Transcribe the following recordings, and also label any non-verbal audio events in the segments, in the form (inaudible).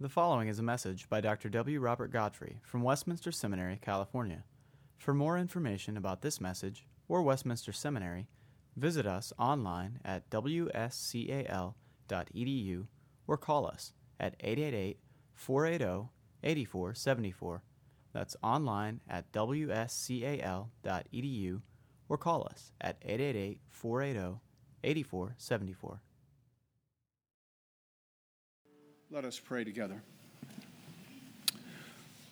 The following is a message by Dr. W. Robert Godfrey from Westminster Seminary, California. For more information about this message or Westminster Seminary, visit us online at wscal.edu or call us at 888 480 8474. That's online at wscal.edu or call us at 888 480 8474. Let us pray together.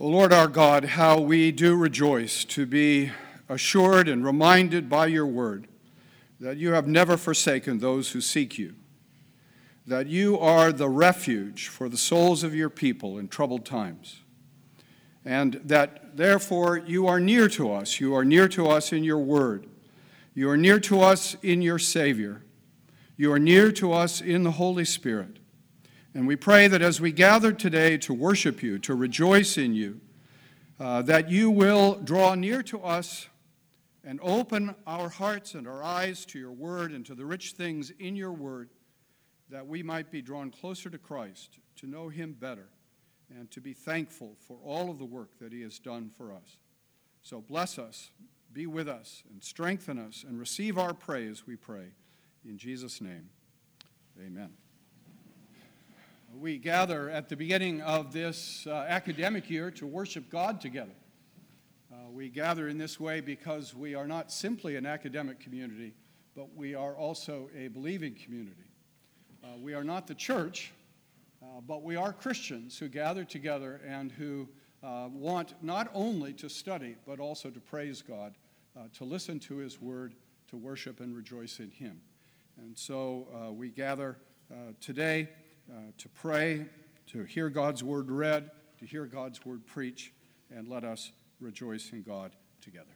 O Lord our God, how we do rejoice to be assured and reminded by your word that you have never forsaken those who seek you, that you are the refuge for the souls of your people in troubled times, and that therefore you are near to us. You are near to us in your word. You are near to us in your Savior. You are near to us in the Holy Spirit. And we pray that as we gather today to worship you, to rejoice in you, uh, that you will draw near to us and open our hearts and our eyes to your word and to the rich things in your word, that we might be drawn closer to Christ, to know him better, and to be thankful for all of the work that he has done for us. So bless us, be with us, and strengthen us, and receive our praise, we pray. In Jesus' name, amen we gather at the beginning of this uh, academic year to worship God together. Uh, we gather in this way because we are not simply an academic community, but we are also a believing community. Uh, we are not the church, uh, but we are Christians who gather together and who uh, want not only to study, but also to praise God, uh, to listen to His word, to worship and rejoice in Him. And so we gather today uh, to pray, to hear God's word read, to hear God's word preach, and let us rejoice in God together.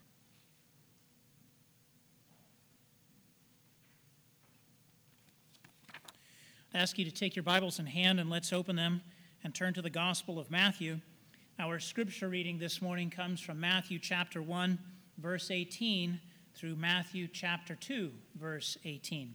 I ask you to take your Bibles in hand and let's open them and turn to the Gospel of Matthew. Our scripture reading this morning comes from Matthew chapter 1, verse 18, through Matthew chapter 2, verse 18.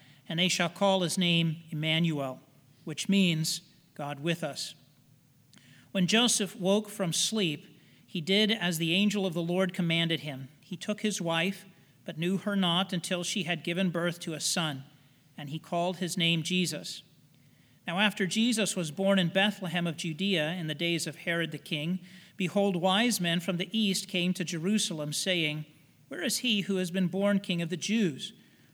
and they shall call his name Emmanuel, which means God with us. When Joseph woke from sleep, he did as the angel of the Lord commanded him. He took his wife, but knew her not until she had given birth to a son, and he called his name Jesus. Now, after Jesus was born in Bethlehem of Judea in the days of Herod the king, behold, wise men from the east came to Jerusalem, saying, Where is he who has been born king of the Jews?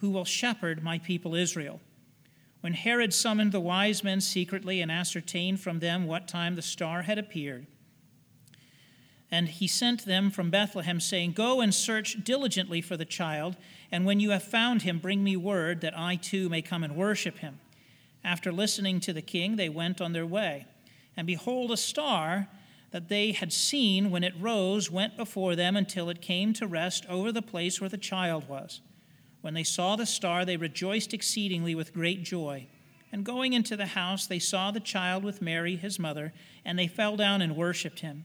who will shepherd my people Israel. When Herod summoned the wise men secretly and ascertained from them what time the star had appeared, and he sent them from Bethlehem, saying, Go and search diligently for the child, and when you have found him, bring me word that I too may come and worship him. After listening to the king, they went on their way. And behold, a star that they had seen when it rose went before them until it came to rest over the place where the child was. When they saw the star, they rejoiced exceedingly with great joy. And going into the house, they saw the child with Mary, his mother, and they fell down and worshipped him.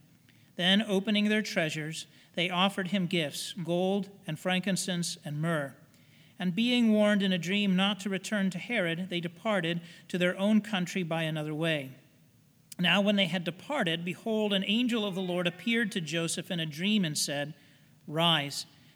Then, opening their treasures, they offered him gifts gold and frankincense and myrrh. And being warned in a dream not to return to Herod, they departed to their own country by another way. Now, when they had departed, behold, an angel of the Lord appeared to Joseph in a dream and said, Rise,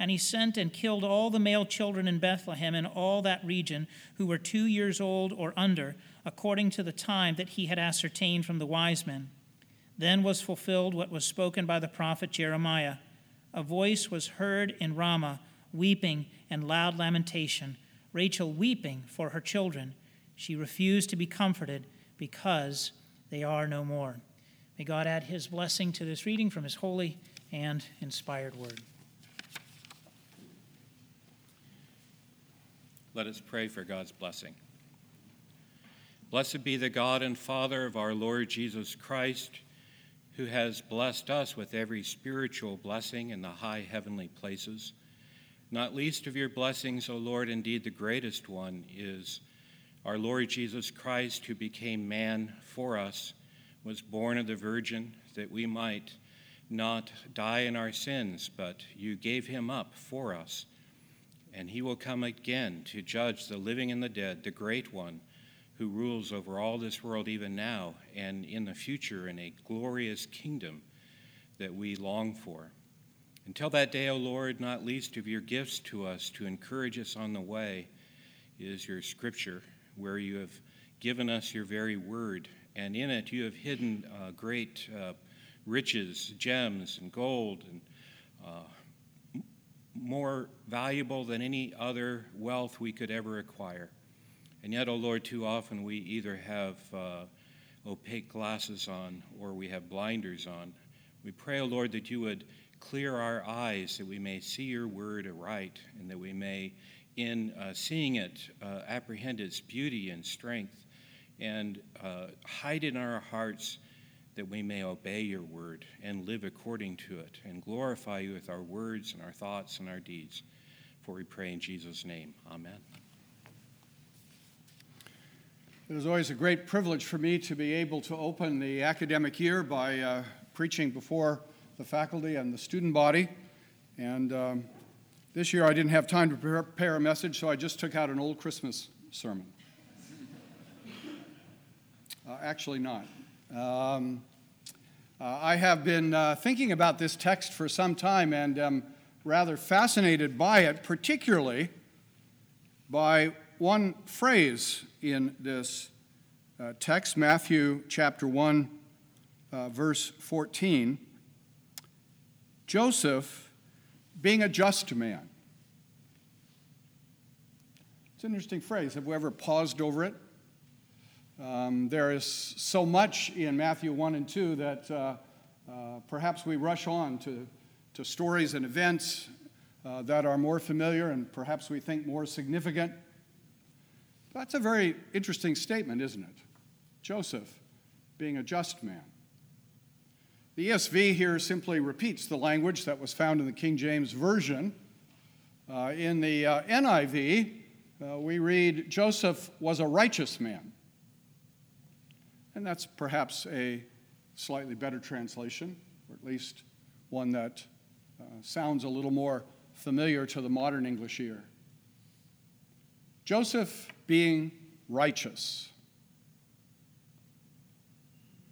And he sent and killed all the male children in Bethlehem and all that region who were two years old or under, according to the time that he had ascertained from the wise men. Then was fulfilled what was spoken by the prophet Jeremiah. A voice was heard in Ramah, weeping and loud lamentation, Rachel weeping for her children. She refused to be comforted because they are no more. May God add his blessing to this reading from his holy and inspired word. Let us pray for God's blessing. Blessed be the God and Father of our Lord Jesus Christ, who has blessed us with every spiritual blessing in the high heavenly places. Not least of your blessings, O Lord, indeed the greatest one, is our Lord Jesus Christ, who became man for us was born of the Virgin that we might not die in our sins, but you gave him up for us. And he will come again to judge the living and the dead, the great one who rules over all this world even now and in the future in a glorious kingdom that we long for. Until that day, O Lord, not least of your gifts to us to encourage us on the way is your scripture, where you have given us your very word and in it you have hidden uh, great uh, riches, gems, and gold, and uh, more valuable than any other wealth we could ever acquire. And yet, O oh Lord, too often we either have uh, opaque glasses on or we have blinders on. We pray, O oh Lord, that you would clear our eyes that we may see your word aright and that we may, in uh, seeing it, uh, apprehend its beauty and strength and uh, hide in our hearts that we may obey your word and live according to it and glorify you with our words and our thoughts and our deeds. For we pray in Jesus' name. Amen. It is always a great privilege for me to be able to open the academic year by uh, preaching before the faculty and the student body. And um, this year I didn't have time to prepare a message, so I just took out an old Christmas sermon. (laughs) Uh, actually, not. Um, uh, I have been uh, thinking about this text for some time and am rather fascinated by it, particularly by one phrase in this uh, text, Matthew chapter 1, uh, verse 14. Joseph being a just man. It's an interesting phrase. Have we ever paused over it? Um, there is so much in Matthew 1 and 2 that uh, uh, perhaps we rush on to, to stories and events uh, that are more familiar and perhaps we think more significant. That's a very interesting statement, isn't it? Joseph being a just man. The ESV here simply repeats the language that was found in the King James Version. Uh, in the uh, NIV, uh, we read, Joseph was a righteous man. And that's perhaps a slightly better translation, or at least one that uh, sounds a little more familiar to the modern English ear. Joseph being righteous.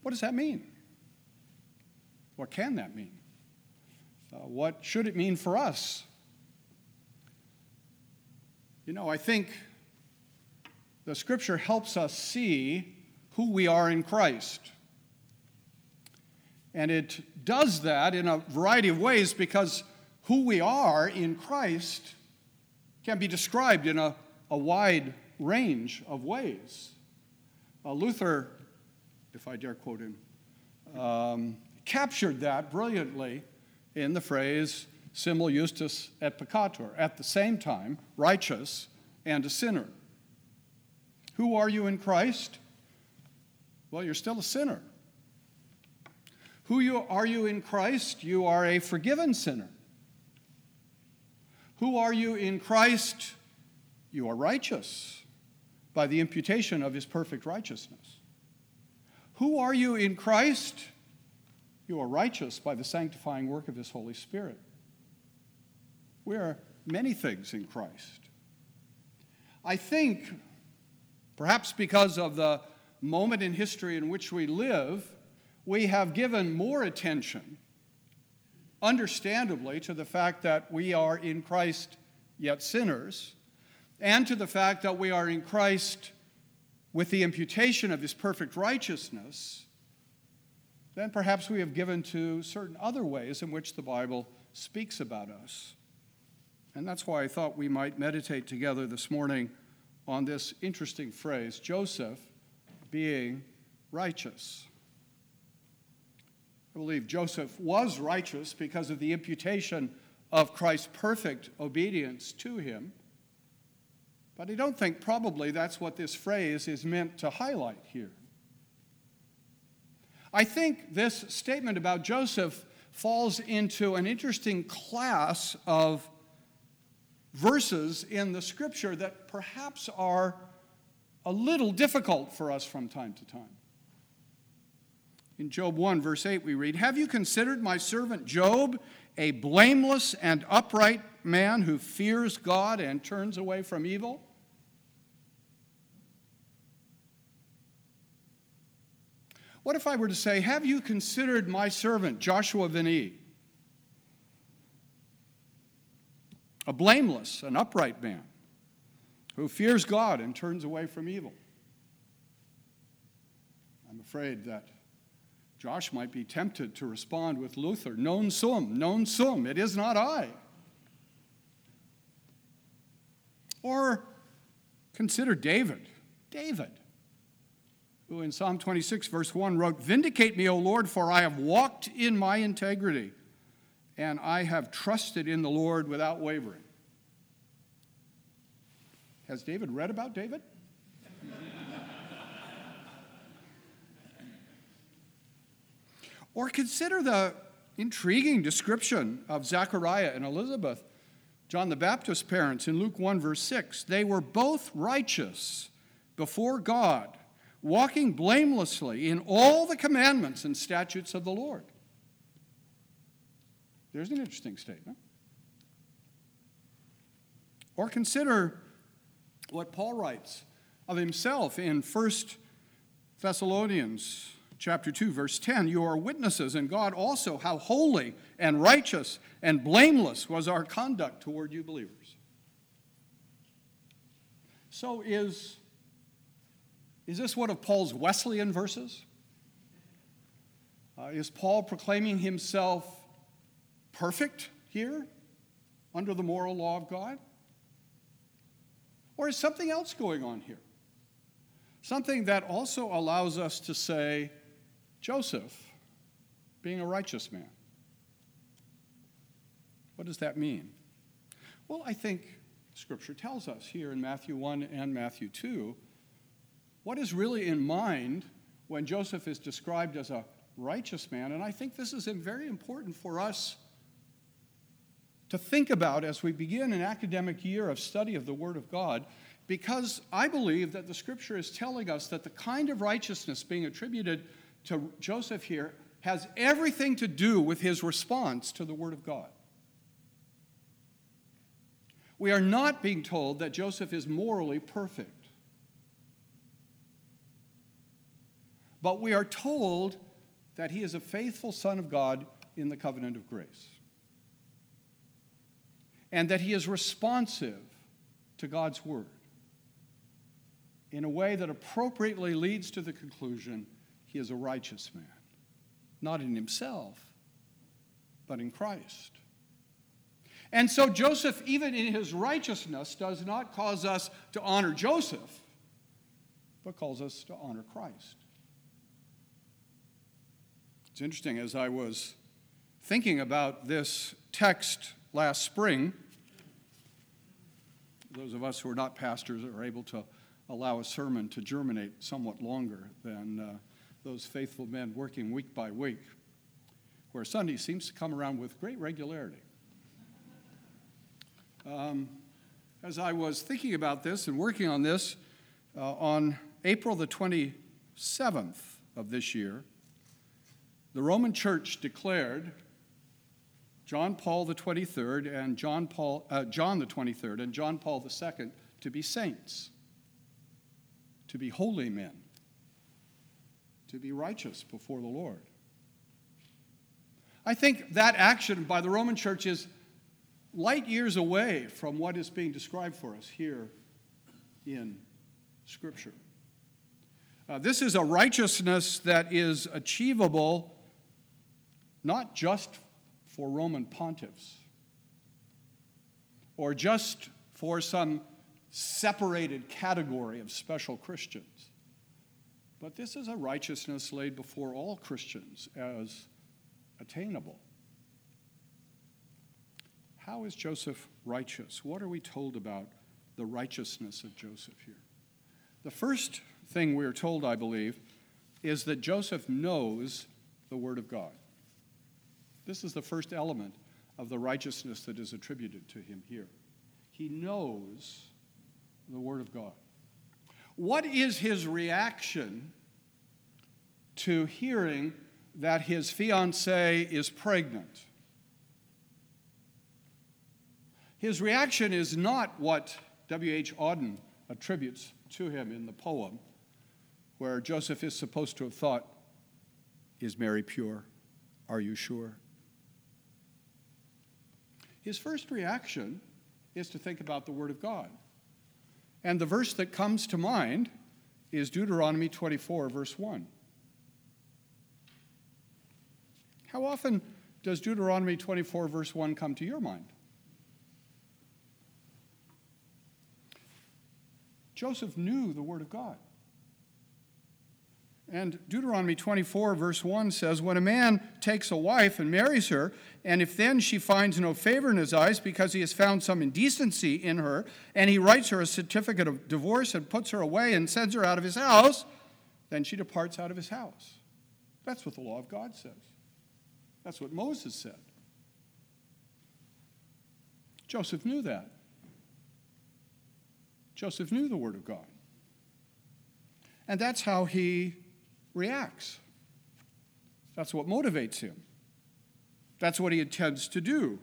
What does that mean? What can that mean? Uh, what should it mean for us? You know, I think the scripture helps us see who we are in Christ. And it does that in a variety of ways because who we are in Christ can be described in a, a wide range of ways. Uh, Luther, if I dare quote him, um, captured that brilliantly in the phrase, simul justus et peccator, at the same time, righteous and a sinner. Who are you in Christ? Well, you're still a sinner. Who you, are you in Christ? You are a forgiven sinner. Who are you in Christ? You are righteous by the imputation of his perfect righteousness. Who are you in Christ? You are righteous by the sanctifying work of his Holy Spirit. We are many things in Christ. I think, perhaps because of the moment in history in which we live, we have given more attention, understandably, to the fact that we are in Christ yet sinners, and to the fact that we are in Christ with the imputation of his perfect righteousness, then perhaps we have given to certain other ways in which the Bible speaks about us. And that's why I thought we might meditate together this morning on this interesting phrase Joseph being righteous. I believe Joseph was righteous because of the imputation of Christ's perfect obedience to him. But I don't think probably that's what this phrase is meant to highlight here. I think this statement about Joseph falls into an interesting class of verses in the scripture that perhaps are a little difficult for us from time to time. In Job 1, verse 8, we read Have you considered my servant Job, a blameless and upright man who fears God and turns away from evil? What if I were to say, Have you considered my servant, Joshua Van Ee? A blameless, an upright man who fears God and turns away from evil. I'm afraid that Josh might be tempted to respond with Luther, non sum, non sum, it is not I. Or consider David. David who in Psalm 26, verse 1 wrote, Vindicate me, O Lord, for I have walked in my integrity, and I have trusted in the Lord without wavering. Has David read about David? or consider the intriguing description of Zechariah and Elizabeth, John the Baptist's parents, in Luke 1, verse 6. They were both righteous before God walking blamelessly in all the commandments and statutes of the Lord. There's an interesting statement. Or consider what Paul writes of himself in 1 Thessalonians chapter 2 verse 10 you are witnesses and God also how holy and righteous and blameless was our conduct toward you believers. So is is this one of Paul's Wesleyan verses? Uh, is Paul proclaiming himself perfect here under the moral law of God? Or is something else going on here? Something that also allows us to say, Joseph being a righteous man. What does that mean? Well, I think Scripture tells us here in Matthew 1 and Matthew 2 what is really in mind when Joseph is described as a righteous man? And I think this is very important for us to think about as we begin an academic year of study of the Word of God, because I believe that the Scripture is telling us that the kind of righteousness being attributed to Joseph here has everything to do with his response to the Word of God. We are not being told that Joseph is morally perfect. But we are told that he is a faithful Son of God in the covenant of grace. And that he is responsive to God's word in a way that appropriately leads to the conclusion he is a righteous man, not in himself, but in Christ. And so Joseph, even in his righteousness, does not cause us to honor Joseph, but calls us to honor Christ. It's interesting, as I was thinking about this text last spring, those of us who are not pastors are able to allow a sermon to germinate somewhat longer than uh, those faithful men working week by week, where Sunday seems to come around with great regularity. Um, as I was thinking about this and working on this, uh, on April the 27th of this year, the Roman Church declared John Paul the 23rd and John Paul uh, John the 23rd and John Paul II to be saints, to be holy men, to be righteous before the Lord. I think that action by the Roman Church is light years away from what is being described for us here in Scripture. Uh, this is a righteousness that is achievable not just for Roman pontiffs or just for some separated category of special Christians, but this is a righteousness laid before all Christians as attainable. How is Joseph righteous? What are we told about the righteousness of Joseph here? The first thing we are told, I believe, is that Joseph knows the Word of God. This is the first element of the righteousness that is attributed to him here. He knows the Word of God. What is his reaction to hearing that his fiancee is pregnant? His reaction is not what W.H. Auden attributes to him in the poem, where Joseph is supposed to have thought, Is Mary pure? Are you sure? His first reaction is to think about the Word of God. And the verse that comes to mind is Deuteronomy 24, verse 1. How often does Deuteronomy 24, verse 1 come to your mind? Joseph knew the Word of God. And Deuteronomy 24, verse 1 says, When a man takes a wife and marries her, and if then she finds no favor in his eyes because he has found some indecency in her, and he writes her a certificate of divorce and puts her away and sends her out of his house, then she departs out of his house. That's what the law of God says. That's what Moses said. Joseph knew that. Joseph knew the Word of God. And that's how he reacts. That's what motivates him. That's what he intends to do.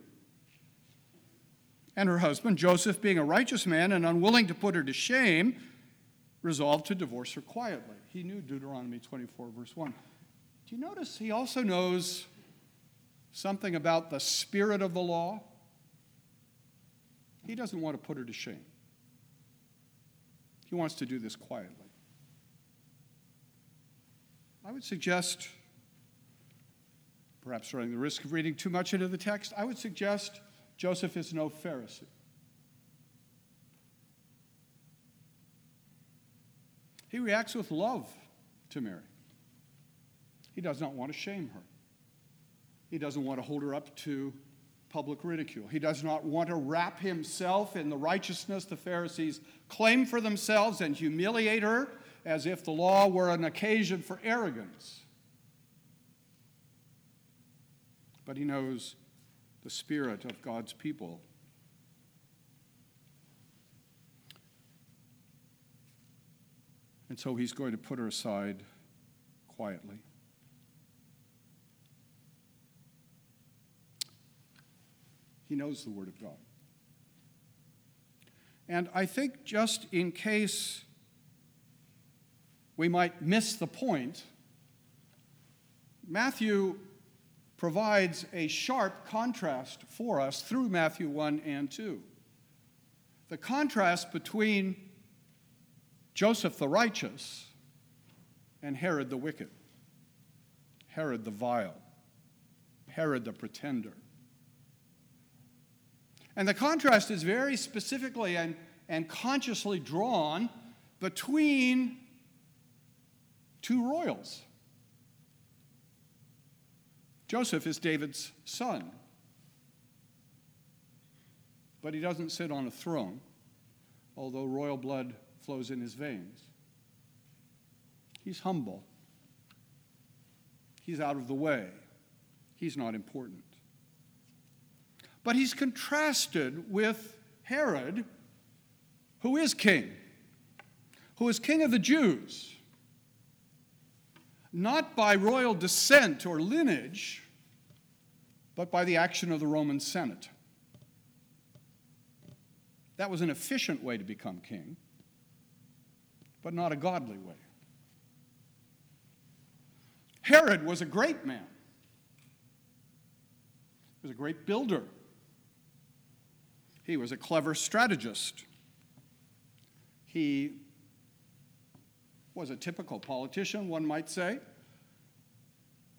And her husband, Joseph, being a righteous man and unwilling to put her to shame, resolved to divorce her quietly. He knew Deuteronomy 24, verse 1. Do you notice he also knows something about the spirit of the law? He doesn't want to put her to shame. He wants to do this quietly. I would suggest, perhaps running the risk of reading too much into the text, I would suggest Joseph is no Pharisee. He reacts with love to Mary. He does not want to shame her. He doesn't want to hold her up to public ridicule. He does not want to wrap himself in the righteousness the Pharisees claim for themselves and humiliate her as if the law were an occasion for arrogance. But he knows the spirit of God's people. And so he's going to put her aside quietly. He knows the Word of God. And I think just in case we might miss the point, Matthew provides a sharp contrast for us through Matthew 1 and 2. The contrast between Joseph the righteous and Herod the wicked, Herod the vile, Herod the pretender. And the contrast is very specifically and, and consciously drawn between two royals. Joseph is David's son. but he doesn't sit on a throne, although royal blood flows in his veins. He's humble. He's out of the way. He's not important. But he's contrasted with Herod, who is king, who is king of the Jews, not by royal descent or lineage, but by the action of the Roman Senate. That was an efficient way to become king, but not a godly way. Herod was a great man. He was a great builder. He was a clever strategist. He was a typical politician, one might say.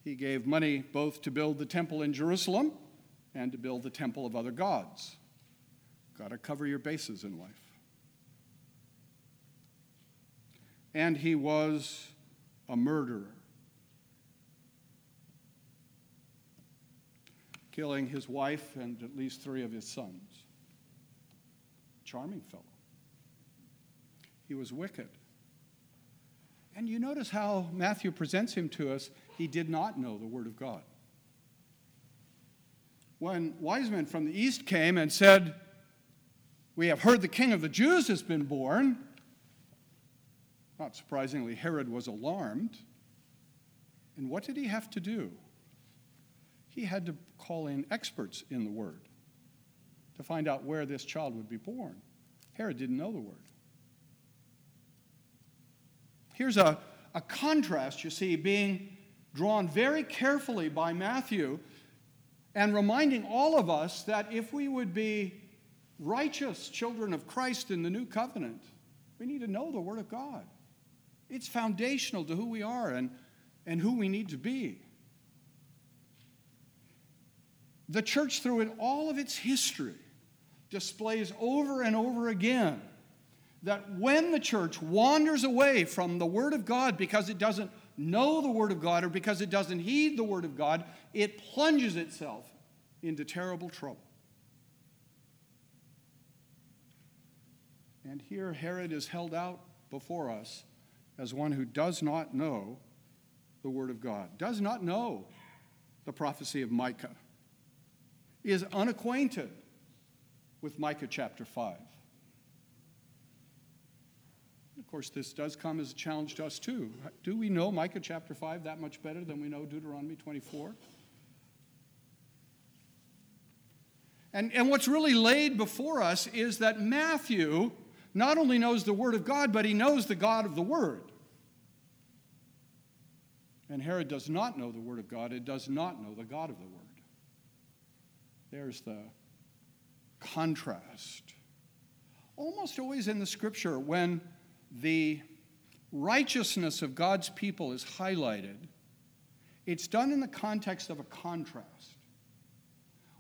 He gave money both to build the temple in Jerusalem and to build the temple of other gods. Got to cover your bases in life. And he was a murderer, killing his wife and at least three of his sons. Charming fellow. He was wicked. And you notice how Matthew presents him to us. He did not know the Word of God. When wise men from the east came and said, We have heard the king of the Jews has been born, not surprisingly, Herod was alarmed. And what did he have to do? He had to call in experts in the Word to find out where this child would be born. Herod didn't know the Word. Here's a, a contrast, you see, being drawn very carefully by Matthew and reminding all of us that if we would be righteous children of Christ in the new covenant, we need to know the Word of God. It's foundational to who we are and, and who we need to be. The church, through it, all of its history, displays over and over again that when the church wanders away from the Word of God because it doesn't know the Word of God or because it doesn't heed the Word of God, it plunges itself into terrible trouble. And here Herod is held out before us as one who does not know the Word of God, does not know the prophecy of Micah, is unacquainted with Micah chapter 5. Of course, this does come as a challenge to us too. Do we know Micah chapter 5 that much better than we know Deuteronomy 24? And, and what's really laid before us is that Matthew not only knows the Word of God, but he knows the God of the Word. And Herod does not know the Word of God, it does not know the God of the Word. There's the contrast. Almost always in the scripture, when the righteousness of God's people is highlighted, it's done in the context of a contrast.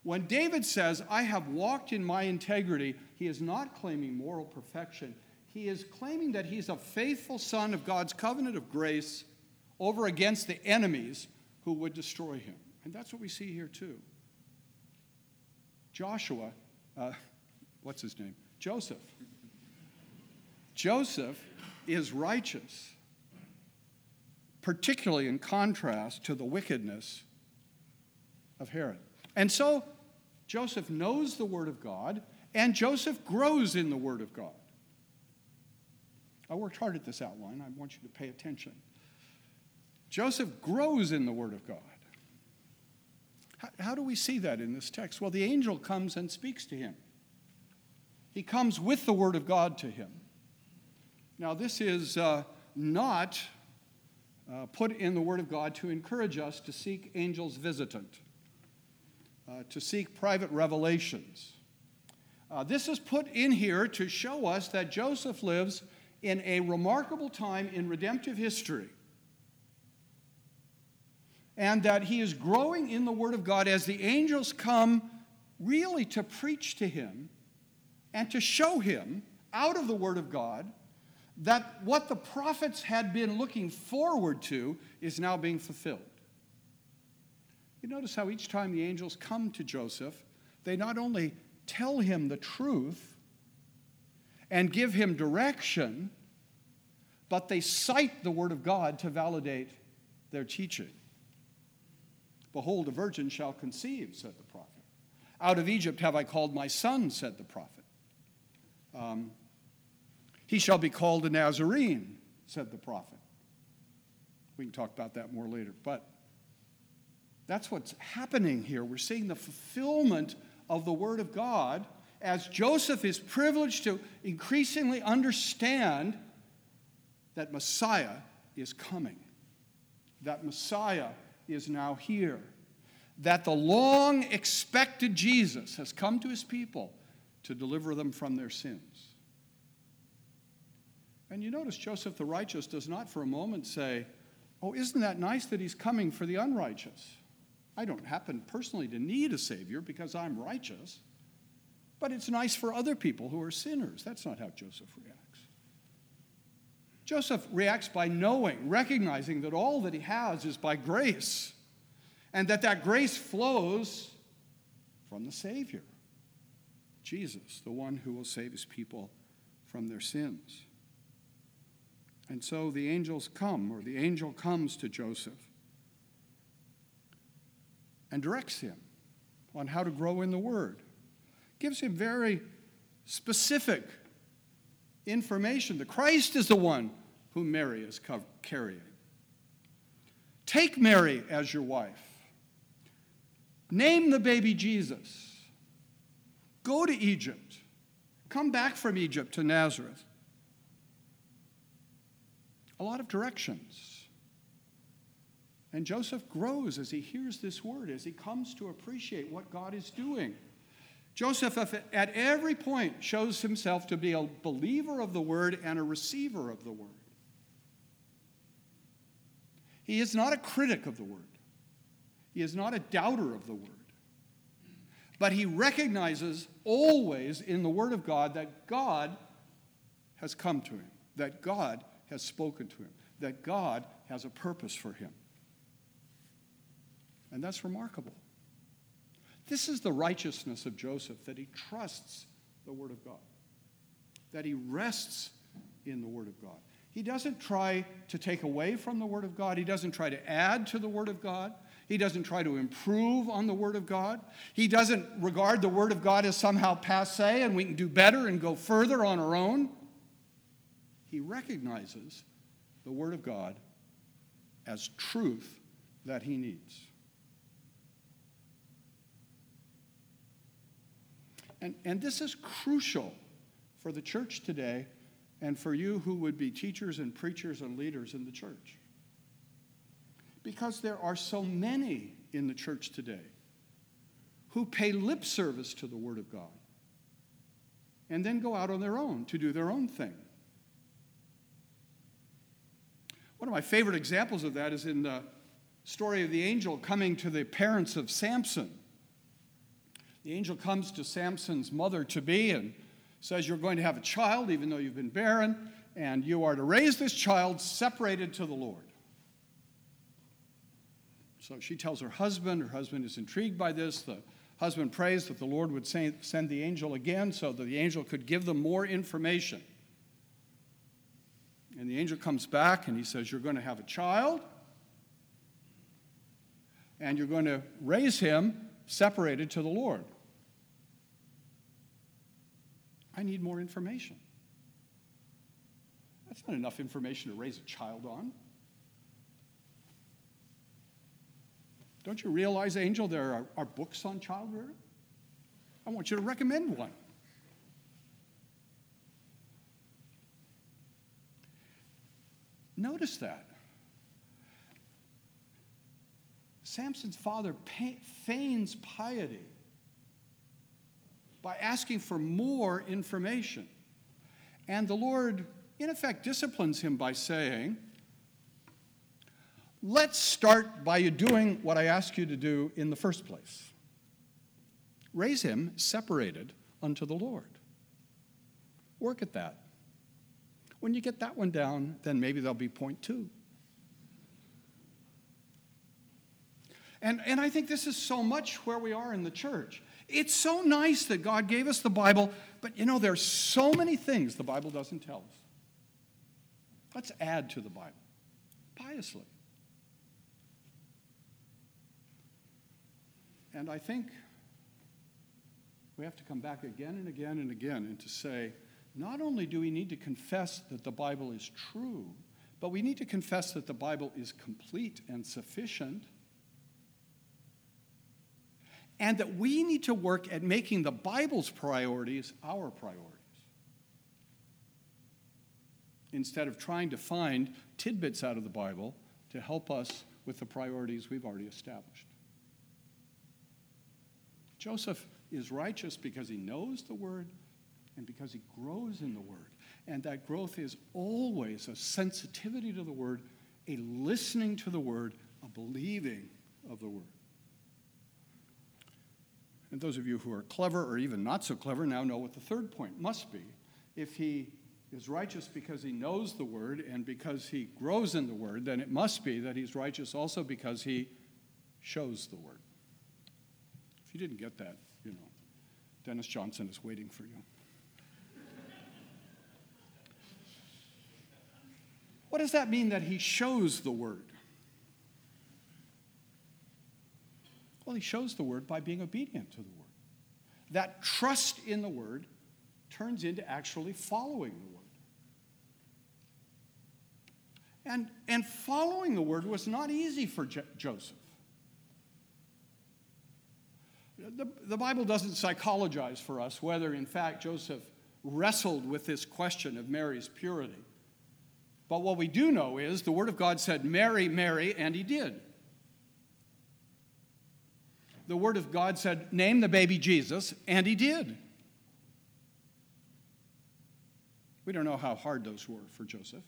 When David says, I have walked in my integrity, he is not claiming moral perfection. He is claiming that he's a faithful son of God's covenant of grace over against the enemies who would destroy him. And that's what we see here, too. Joshua, uh, (laughs) what's his name? Joseph. Joseph is righteous, particularly in contrast to the wickedness of Herod. And so Joseph knows the Word of God, and Joseph grows in the Word of God. I worked hard at this outline. I want you to pay attention. Joseph grows in the Word of God. How, how, do we see that in this text? Well, the angel comes and speaks to him. He comes with the Word of God to him. Now, this is uh, not uh, put in the Word of God to encourage us to seek angels visitant, uh, to seek private revelations. Uh, this is put in here to show us that Joseph lives in a remarkable time in redemptive history and that he is growing in the Word of God as the angels come really to preach to him and to show him out of the Word of God that what the prophets had been looking forward to is now being fulfilled. You notice how each time the angels come to Joseph, they not only tell him the truth and give him direction, but they cite the Word of God to validate their teaching. Behold, a virgin shall conceive, said the prophet. Out of Egypt have I called my son, said the prophet. Um, he shall be called a Nazarene, said the prophet. We can talk about that more later. But that's what's happening here. We're seeing the fulfillment of the Word of God as Joseph is privileged to increasingly understand that Messiah is coming, that Messiah is now here, that the long expected Jesus has come to his people to deliver them from their sins. And you notice Joseph the righteous does not for a moment say, Oh, isn't that nice that he's coming for the unrighteous? I don't happen personally to need a Savior because I'm righteous, but it's nice for other people who are sinners. That's not how Joseph reacts. Joseph reacts by knowing, recognizing that all that he has is by grace, and that that grace flows from the Savior, Jesus, the one who will save his people from their sins. And so the angels come, or the angel comes to Joseph and directs him on how to grow in the Word. Gives him very specific information. The Christ is the one whom Mary is carrying. Take Mary as your wife. Name the baby Jesus. Go to Egypt. Come back from Egypt to Nazareth. A lot of directions. And Joseph grows as he hears this word, as he comes to appreciate what God is doing. Joseph, at every point, shows himself to be a believer of the word and a receiver of the word. He is not a critic of the word, he is not a doubter of the word. But he recognizes always in the word of God that God has come to him, that God has spoken to him, that God has a purpose for him. And that's remarkable. This is the righteousness of Joseph that he trusts the Word of God, that he rests in the Word of God. He doesn't try to take away from the Word of God, he doesn't try to add to the Word of God. He doesn't try to improve on the Word of God. He doesn't regard the Word of God as somehow passe and we can do better and go further on our own. He recognizes the Word of God as truth that he needs. And, and this is crucial for the church today and for you who would be teachers and preachers and leaders in the church. Because there are so many in the church today who pay lip service to the Word of God and then go out on their own to do their own thing. One of my favorite examples of that is in the story of the angel coming to the parents of Samson the angel comes to Samson's mother to be and says, You're going to have a child, even though you've been barren, and you are to raise this child separated to the Lord. So she tells her husband. Her husband is intrigued by this. The husband prays that the Lord would send the angel again so that the angel could give them more information. And the angel comes back and he says, You're going to have a child, and you're going to raise him separated to the Lord. I need more information. That's not enough information to raise a child on. Don't you realize, Angel, there are, are books on child rearing? I want you to recommend one. Notice that. Samson's father feigns piety by asking for more information. And the Lord, in effect, disciplines him by saying, Let's start by you doing what I asked you to do in the first place. Raise him separated unto the Lord. Work at that. When you get that one down, then maybe there'll be point two. And, and I think this is so much where we are in the church. It's so nice that God gave us the Bible, but you know, there's so many things the Bible doesn't tell us. Let's add to the Bible piously. And I think we have to come back again and again and again and to say, not only do we need to confess that the Bible is true, but we need to confess that the Bible is complete and sufficient, and that we need to work at making the Bible's priorities our priorities. Instead of trying to find tidbits out of the Bible to help us with the priorities we've already established. Joseph is righteous because he knows the word and because he grows in the word. And that growth is always a sensitivity to the word, a listening to the word, a believing of the word. And those of you who are clever or even not so clever now know what the third point must be. If he is righteous because he knows the word and because he grows in the word, then it must be that he's righteous also because he shows the word. If you didn't get that, you know, Dennis Johnson is waiting for you. What does that mean that he shows the word? Well, he shows the word by being obedient to the word. That trust in the word turns into actually following the word. And, and following the word was not easy for Jo- Joseph. The, the Bible doesn't psychologize for us whether, in fact, Joseph wrestled with this question of Mary's purity. But what we do know is the Word of God said, Marry, Mary, and he did. The Word of God said, Name the baby Jesus, and he did. We don't know how hard those were for Joseph.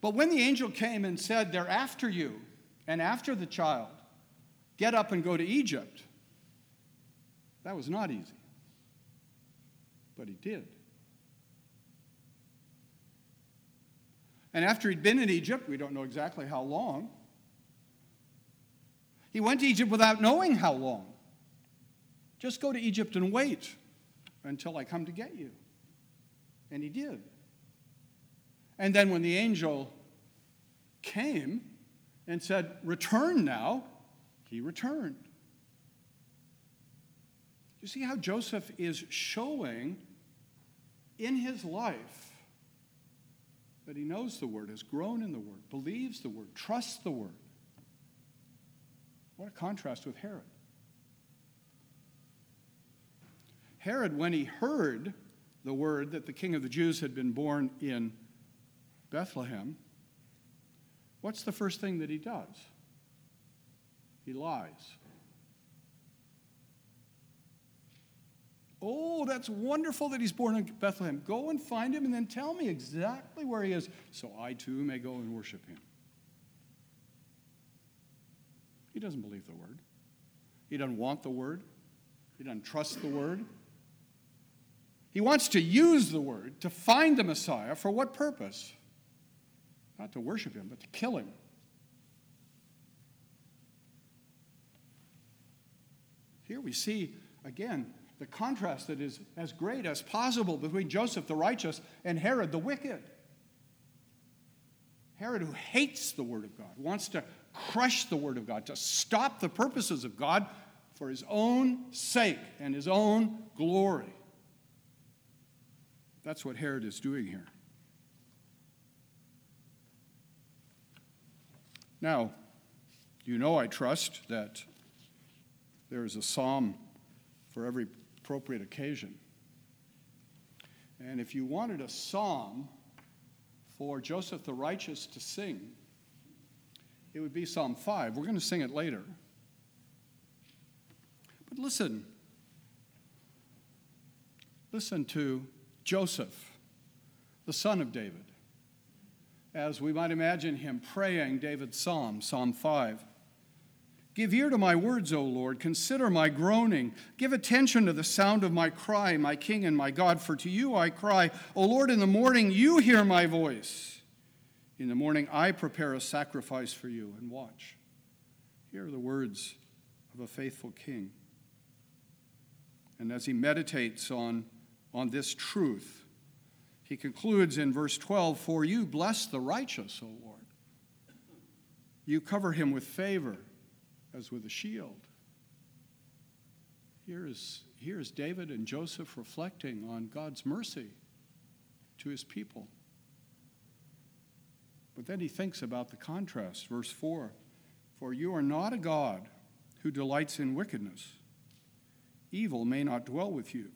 But when the angel came and said, They're after you and after the child, get up and go to Egypt, that was not easy. But he did. And after he'd been in Egypt, we don't know exactly how long, he went to Egypt without knowing how long. Just go to Egypt and wait until I come to get you. And he did. And then when the angel came and said, Return now, he returned. You see how Joseph is showing in his life that he knows the word, has grown in the word, believes the word, trusts the word. What a contrast with Herod. Herod, when he heard the word that the king of the Jews had been born in Bethlehem, what's the first thing that he does? He lies. Oh, that's wonderful that he's born in Bethlehem. Go and find him and then tell me exactly where he is so I too may go and worship him. He doesn't believe the word. He doesn't want the word. He doesn't trust the word. He wants to use the word to find the Messiah for what purpose? Not to worship him, but to kill him. Here we see, again, the contrast that is as great as possible between Joseph the righteous and Herod the wicked. Herod, who hates the Word of God, wants to crush the Word of God, to stop the purposes of God for his own sake and his own glory. That's what Herod is doing here. Now, you know, I trust that there is a psalm for every appropriate occasion. And if you wanted a psalm for Joseph the righteous to sing, it would be Psalm 5. We're going to sing it later. But listen. Listen to Joseph, the son of David, as we might imagine him praying David's psalm, Psalm 5. Give ear to my words, O Lord. Consider my groaning. Give attention to the sound of my cry, my King and my God. For to you I cry, O Lord, in the morning you hear my voice. In the morning I prepare a sacrifice for you and watch. Hear the words of a faithful king. And as he meditates on, on this truth, he concludes in verse 12 For you bless the righteous, O Lord. You cover him with favor as with a shield. Here is, here is David and Joseph reflecting on God's mercy to his people. But then he thinks about the contrast. Verse 4 For you are not a God who delights in wickedness, evil may not dwell with you.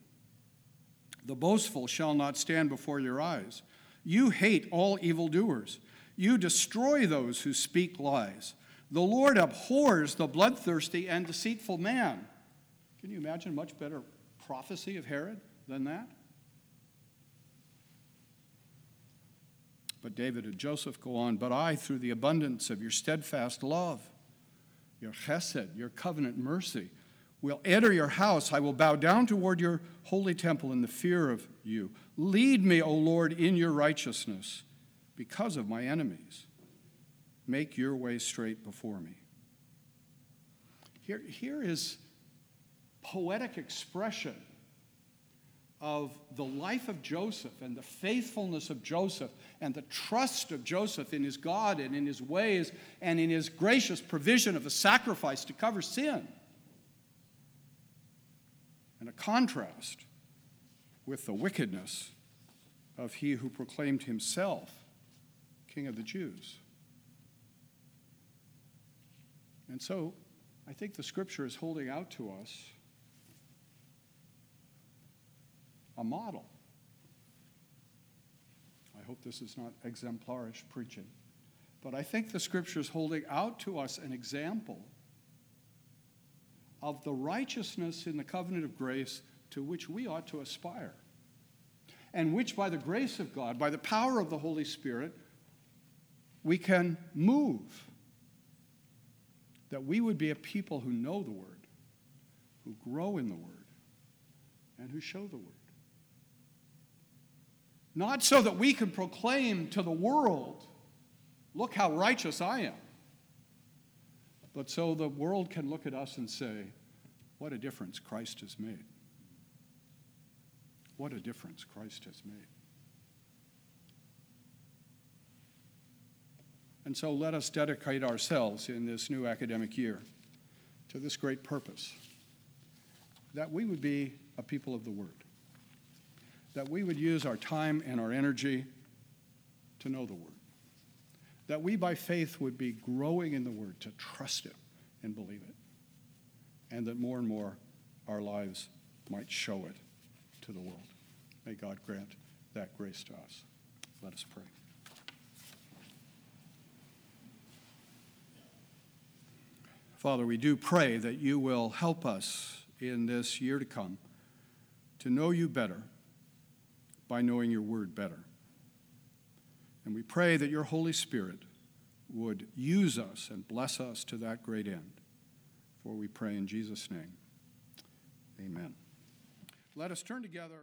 The boastful shall not stand before your eyes. You hate all evildoers. You destroy those who speak lies. The Lord abhors the bloodthirsty and deceitful man. Can you imagine much better prophecy of Herod than that? But David and Joseph go on, but I, through the abundance of your steadfast love, your chesed, your covenant mercy, will enter your house. I will bow down toward your holy temple in the fear of you. Lead me, O Lord, in your righteousness because of my enemies. Make your way straight before me. Here, here is poetic expression of the life of Joseph and the faithfulness of Joseph and the trust of Joseph in his God and in his ways and in his gracious provision of a sacrifice to cover sin. And a contrast with the wickedness of he who proclaimed himself King of the Jews. And so I think the scripture is holding out to us a model. I hope this is not exemplarish preaching, but I think the scripture is holding out to us an example of the righteousness in the covenant of grace to which we ought to aspire, and which, by the grace of God, by the power of the Holy Spirit, we can move. That we would be a people who know the Word, who grow in the Word, and who show the Word. Not so that we can proclaim to the world, look how righteous I am, but so the world can look at us and say, what a difference Christ has made. What a difference Christ has made. And so let us dedicate ourselves in this new academic year to this great purpose that we would be a people of the Word that we would use our time and our energy to know the Word. That we, by faith, would be growing in the Word, to trust it and believe it. And that more and more our lives might show it to the world. May God grant that grace to us. Let us pray. Father, we do pray that you will help us in this year to come to know you better by knowing your word better. And we pray that your Holy Spirit would use us and bless us to that great end. For we pray in Jesus' name. Amen. Let us turn together.